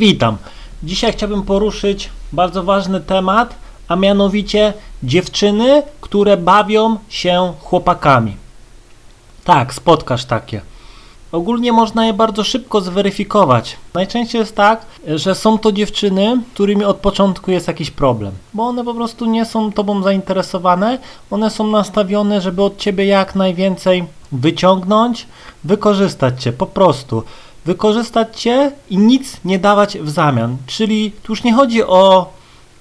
Witam. Dzisiaj chciałbym poruszyć bardzo ważny temat, a mianowicie dziewczyny, które bawią się chłopakami. Tak, spotkasz takie. Ogólnie można je bardzo szybko zweryfikować. Najczęściej jest tak, że są to dziewczyny, którymi od początku jest jakiś problem, bo one po prostu nie są tobą zainteresowane, one są nastawione, żeby od ciebie jak najwięcej wyciągnąć, wykorzystać cię po prostu. Wykorzystać cię i nic nie dawać w zamian. Czyli tu już nie chodzi o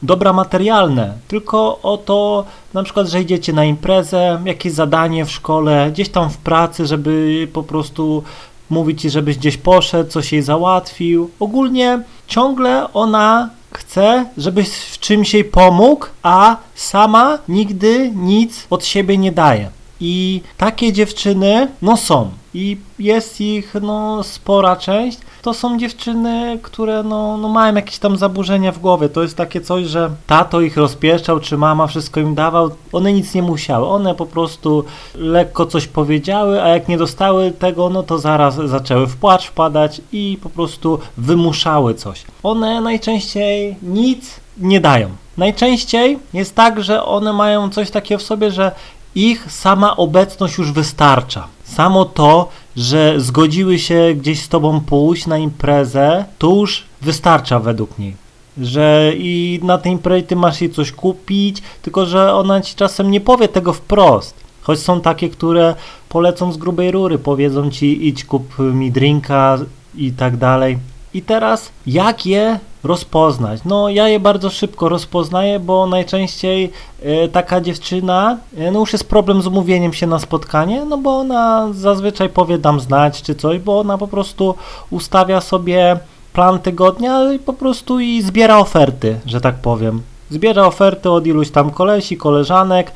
dobra materialne, tylko o to na przykład, że idziecie na imprezę, jakieś zadanie w szkole, gdzieś tam w pracy, żeby po prostu mówić ci, żebyś gdzieś poszedł, coś jej załatwił. Ogólnie ciągle ona chce, żebyś w czymś jej pomógł, a sama nigdy nic od siebie nie daje. I takie dziewczyny, no są. I jest ich, no, spora część. To są dziewczyny, które, no, no, mają jakieś tam zaburzenia w głowie. To jest takie coś, że tato ich rozpieszczał, czy mama wszystko im dawał. One nic nie musiały. One po prostu lekko coś powiedziały, a jak nie dostały tego, no to zaraz zaczęły w płacz wpadać i po prostu wymuszały coś. One najczęściej nic nie dają. Najczęściej jest tak, że one mają coś takiego w sobie, że ich sama obecność już wystarcza. Samo to, że zgodziły się gdzieś z tobą pójść na imprezę, to już wystarcza według niej. Że i na tej imprezie ty masz jej coś kupić, tylko że ona ci czasem nie powie tego wprost. Choć są takie, które polecą z grubej rury, powiedzą ci idź kup mi drinka i tak dalej. I teraz jak je rozpoznać? No ja je bardzo szybko rozpoznaję, bo najczęściej e, taka dziewczyna, e, no już jest problem z umówieniem się na spotkanie, no bo ona zazwyczaj powie dam znać czy coś, bo ona po prostu ustawia sobie plan tygodnia i po prostu i zbiera oferty, że tak powiem. Zbiera oferty od iluś tam kolesi, koleżanek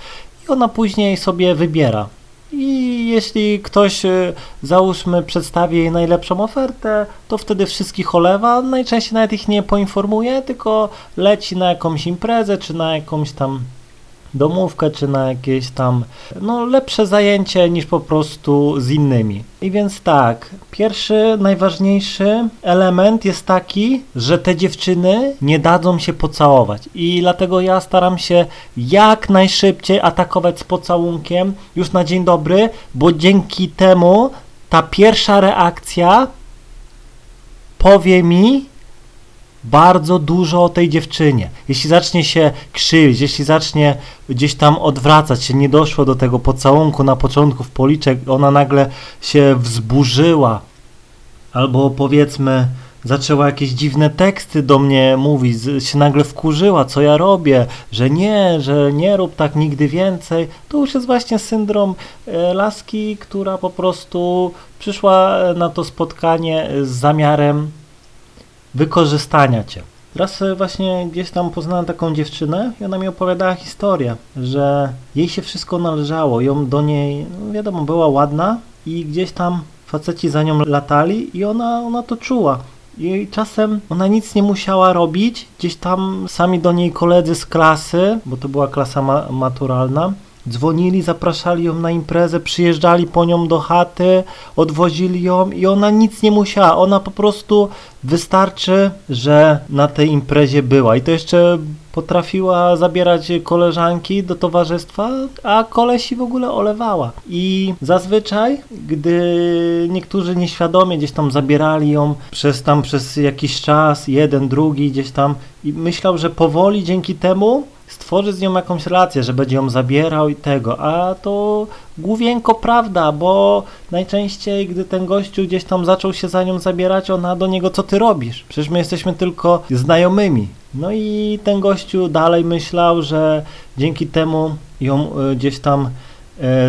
i ona później sobie wybiera. I jeśli ktoś, y, załóżmy, przedstawi jej najlepszą ofertę, to wtedy wszystkich olewa. Najczęściej nawet ich nie poinformuje, tylko leci na jakąś imprezę, czy na jakąś tam domówkę, czy na jakieś tam no, lepsze zajęcie niż po prostu z innymi. I więc tak, pierwszy, najważniejszy element jest taki, że te dziewczyny nie dadzą się pocałować. I dlatego ja staram się jak najszybciej atakować z pocałunkiem już na dzień dobry, bo dzięki temu ta pierwsza reakcja powie mi, bardzo dużo o tej dziewczynie. Jeśli zacznie się krzywić, jeśli zacznie gdzieś tam odwracać się, nie doszło do tego pocałunku na początku w policzek, ona nagle się wzburzyła, albo powiedzmy zaczęła jakieś dziwne teksty do mnie mówić, się nagle wkurzyła, co ja robię, że nie, że nie rób tak nigdy więcej, to już jest właśnie syndrom e, laski, która po prostu przyszła na to spotkanie z zamiarem wykorzystania cię. Raz właśnie gdzieś tam poznałem taką dziewczynę i ona mi opowiadała historię, że jej się wszystko należało, ją do niej, no wiadomo, była ładna i gdzieś tam faceci za nią latali i ona, ona to czuła. I czasem ona nic nie musiała robić, gdzieś tam sami do niej koledzy z klasy, bo to była klasa ma maturalna, Dzwonili, zapraszali ją na imprezę, przyjeżdżali po nią do chaty, odwozili ją i ona nic nie musiała. Ona po prostu wystarczy, że na tej imprezie była. I to jeszcze potrafiła zabierać koleżanki do towarzystwa, a kolesi w ogóle olewała. I zazwyczaj, gdy niektórzy nieświadomie gdzieś tam zabierali ją przez tam przez jakiś czas, jeden, drugi gdzieś tam i myślał, że powoli dzięki temu stworzy z nią jakąś relację, że będzie ją zabierał i tego, a to główienko prawda, bo najczęściej, gdy ten gościu gdzieś tam zaczął się za nią zabierać, ona do niego, co ty robisz? Przecież my jesteśmy tylko znajomymi. No i ten gościu dalej myślał, że dzięki temu ją y, gdzieś tam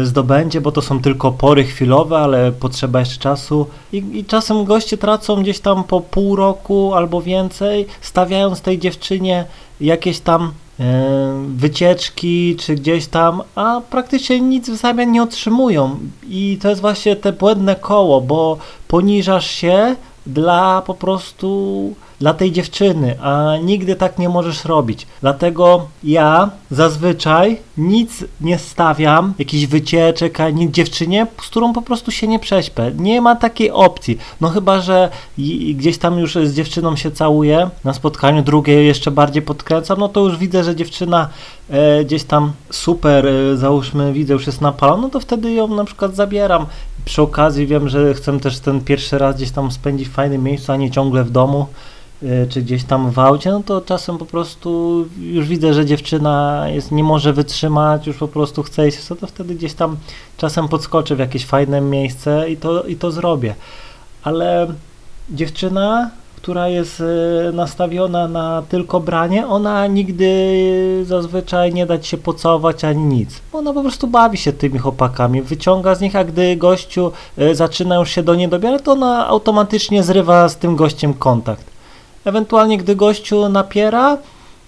y, zdobędzie, bo to są tylko pory chwilowe, ale potrzeba jeszcze czasu. I, I, czasem goście tracą gdzieś tam po pół roku albo więcej, stawiając tej dziewczynie jakieś tam E, wycieczki czy gdzieś tam, a praktycznie nic w zamian nie otrzymują. I to jest właśnie te błędne koło, bo poniżasz się dla po prostu dla tej dziewczyny, a nigdy tak nie możesz robić. Dlatego ja zazwyczaj nic nie stawiam, jakichś wycieczek, ani dziewczynie, z którą po prostu się nie prześpę. Nie ma takiej opcji. No chyba, że gdzieś tam już z dziewczyną się całuję na spotkaniu, drugie jeszcze bardziej podkręcam, no to już widzę, że dziewczyna e, gdzieś tam super, e, załóżmy, widzę, już jest napalona, no to wtedy ją na przykład zabieram. Przy okazji wiem, że chcę też ten pierwszy raz gdzieś tam spędzić w fajnym miejscu, a nie ciągle w domu czy gdzieś tam w aucie, no to czasem po prostu już widzę, że dziewczyna jest, nie może wytrzymać, już po prostu chce iść, to wtedy gdzieś tam czasem podskoczę w jakieś fajne miejsce i to, i to zrobię. Ale dziewczyna która jest e, nastawiona na tylko branie, ona nigdy zazwyczaj nie da się pocałować ani nic. Ona po prostu bawi się tymi chłopakami, wyciąga z nich, a gdy gościu e, zaczyna już się do niej dobierać, to ona automatycznie zrywa z tym gościem kontakt. Ewentualnie gdy gościu napiera,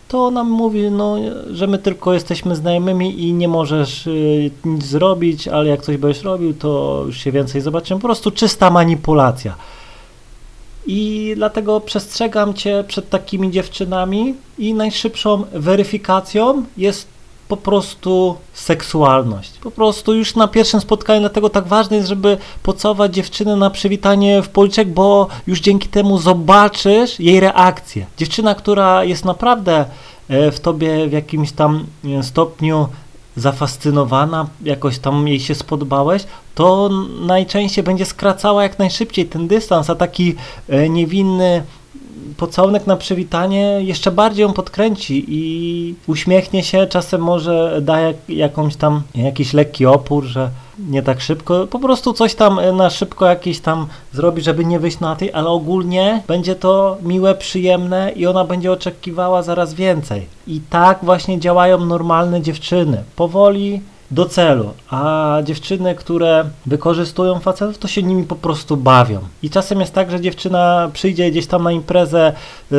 to ona mówi, no, że my tylko jesteśmy znajomymi i nie możesz y, nic zrobić, ale jak coś będziesz robił, to już się więcej zobaczymy. Po prostu czysta manipulacja. I dlatego przestrzegam Cię przed takimi dziewczynami i najszybszą weryfikacją jest po prostu seksualność. Po prostu już na pierwszym spotkaniu, dlatego tak ważne jest, żeby pocałować dziewczynę na przywitanie w policzek, bo już dzięki temu zobaczysz jej reakcję. Dziewczyna, która jest naprawdę e, w tobie w jakimś tam e, stopniu zafascynowana, jakoś tam jej się spodobałeś, to najczęściej będzie skracała jak najszybciej ten dystans, a taki e, niewinny pocałunek na przywitanie jeszcze bardziej ją podkręci i uśmiechnie się, czasem może da jak, jakąś tam, jakiś lekki opór, że nie tak szybko, po prostu coś tam na szybko jakieś tam zrobi, żeby nie wyjść na tej, ale ogólnie będzie to miłe, przyjemne i ona będzie oczekiwała zaraz więcej. I tak właśnie działają normalne dziewczyny. Powoli do celu, a dziewczyny, które wykorzystują facetów, to się nimi po prostu bawią. I czasem jest tak, że dziewczyna przyjdzie gdzieś tam na imprezę yy,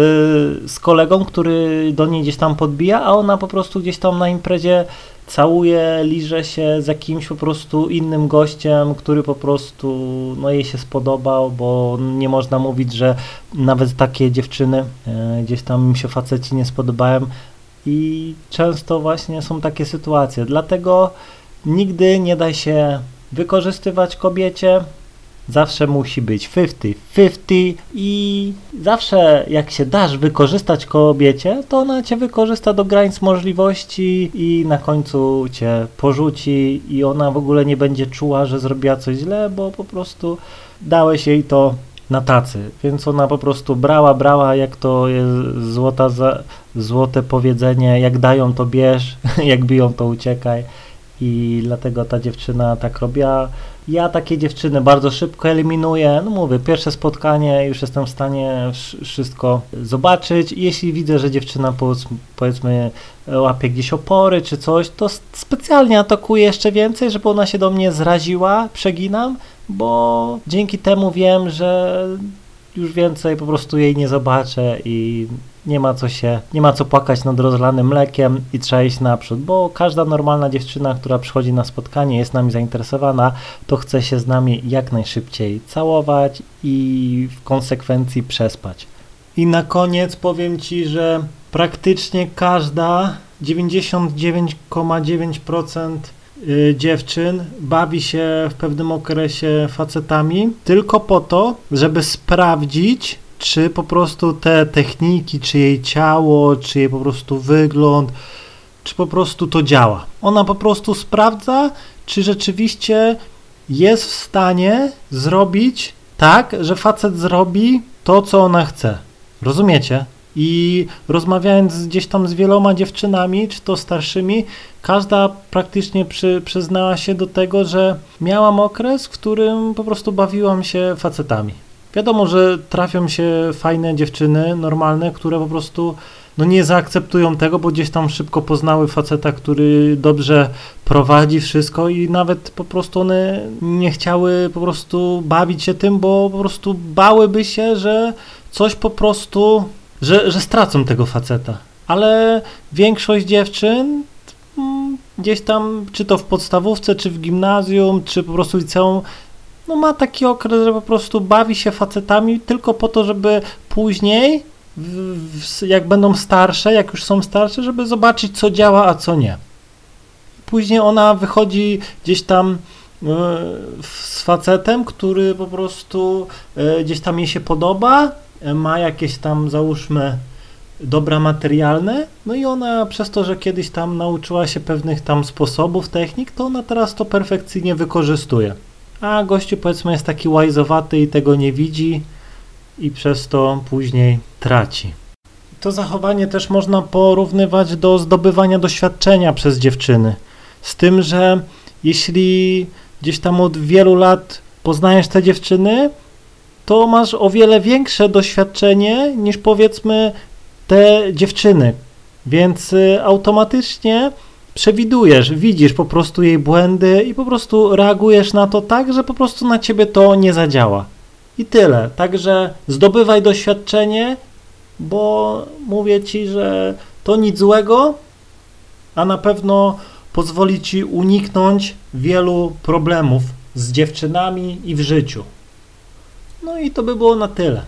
z kolegą, który do niej gdzieś tam podbija, a ona po prostu gdzieś tam na imprezie całuje, liże się z jakimś po prostu innym gościem, który po prostu no, jej się spodobał, bo nie można mówić, że nawet takie dziewczyny yy, gdzieś tam im się faceci nie spodobają, i często właśnie są takie sytuacje. Dlatego nigdy nie da się wykorzystywać kobiecie. Zawsze musi być 50-50 i zawsze jak się dasz wykorzystać kobiecie, to ona cię wykorzysta do granic możliwości i na końcu cię porzuci i ona w ogóle nie będzie czuła, że zrobiła coś źle, bo po prostu dałeś jej to na tacy, więc ona po prostu brała, brała, jak to jest złota za, złote powiedzenie, jak dają to bierz, jak biją to uciekaj i dlatego ta dziewczyna tak robiła. Ja takie dziewczyny bardzo szybko eliminuję. No mówię, pierwsze spotkanie, już jestem w stanie wszystko zobaczyć. Jeśli widzę, że dziewczyna powiedzmy łapie gdzieś opory czy coś, to specjalnie atakuję jeszcze więcej, żeby ona się do mnie zraziła, przeginam, bo dzięki temu wiem, że już więcej po prostu jej nie zobaczę i nie ma co się, nie ma co płakać nad rozlanym mlekiem i trzeba iść naprzód, bo każda normalna dziewczyna, która przychodzi na spotkanie, jest nami zainteresowana, to chce się z nami jak najszybciej całować i w konsekwencji przespać. I na koniec powiem Ci, że praktycznie każda 99,9% y, dziewczyn bawi się w pewnym okresie facetami tylko po to, żeby sprawdzić, czy po prostu te techniki, czy jej ciało, czy jej po prostu wygląd, czy po prostu to działa. Ona po prostu sprawdza, czy rzeczywiście jest w stanie zrobić tak, że facet zrobi to, co ona chce. Rozumiecie? I rozmawiając gdzieś tam z wieloma dziewczynami, czy to starszymi, każda praktycznie przy, przyznała się do tego, że miałam okres, w którym po prostu bawiłam się facetami. Wiadomo, że trafią się fajne dziewczyny, normalne, które po prostu no nie zaakceptują tego, bo gdzieś tam szybko poznały faceta, który dobrze prowadzi wszystko i nawet po prostu one nie chciały po prostu bawić się tym, bo po prostu bałyby się, że coś po prostu, że, że stracą tego faceta. Ale większość dziewczyn mm, gdzieś tam, czy to w podstawówce, czy w gimnazjum, czy po prostu liceum, no ma taki okres, że po prostu bawi się facetami tylko po to, żeby później jak będą starsze, jak już są starsze, żeby zobaczyć, co działa, a co nie. Później ona wychodzi gdzieś tam e, z facetem, który po prostu e, gdzieś tam jej się podoba, ma jakieś tam, załóżmy, dobra materialne, no i ona przez to, że kiedyś tam nauczyła się pewnych tam sposobów, technik, to ona teraz to perfekcyjnie wykorzystuje. A gościu powiedzmy jest taki łajzowaty i tego nie widzi i przez to później traci. To zachowanie też można porównywać do zdobywania doświadczenia przez dziewczyny. Z tym, że jeśli gdzieś tam od wielu lat poznajesz te dziewczyny, to masz o wiele większe doświadczenie niż powiedzmy te dziewczyny. Więc y, automatycznie przewidujesz, widzisz po prostu jej błędy i po prostu reagujesz na to tak, że po prostu na ciebie to nie zadziała. I tyle. Także zdobywaj doświadczenie, bo mówię ci, że to nic złego, a na pewno pozwoli ci uniknąć wielu problemów z dziewczynami i w życiu. No i to by było na tyle.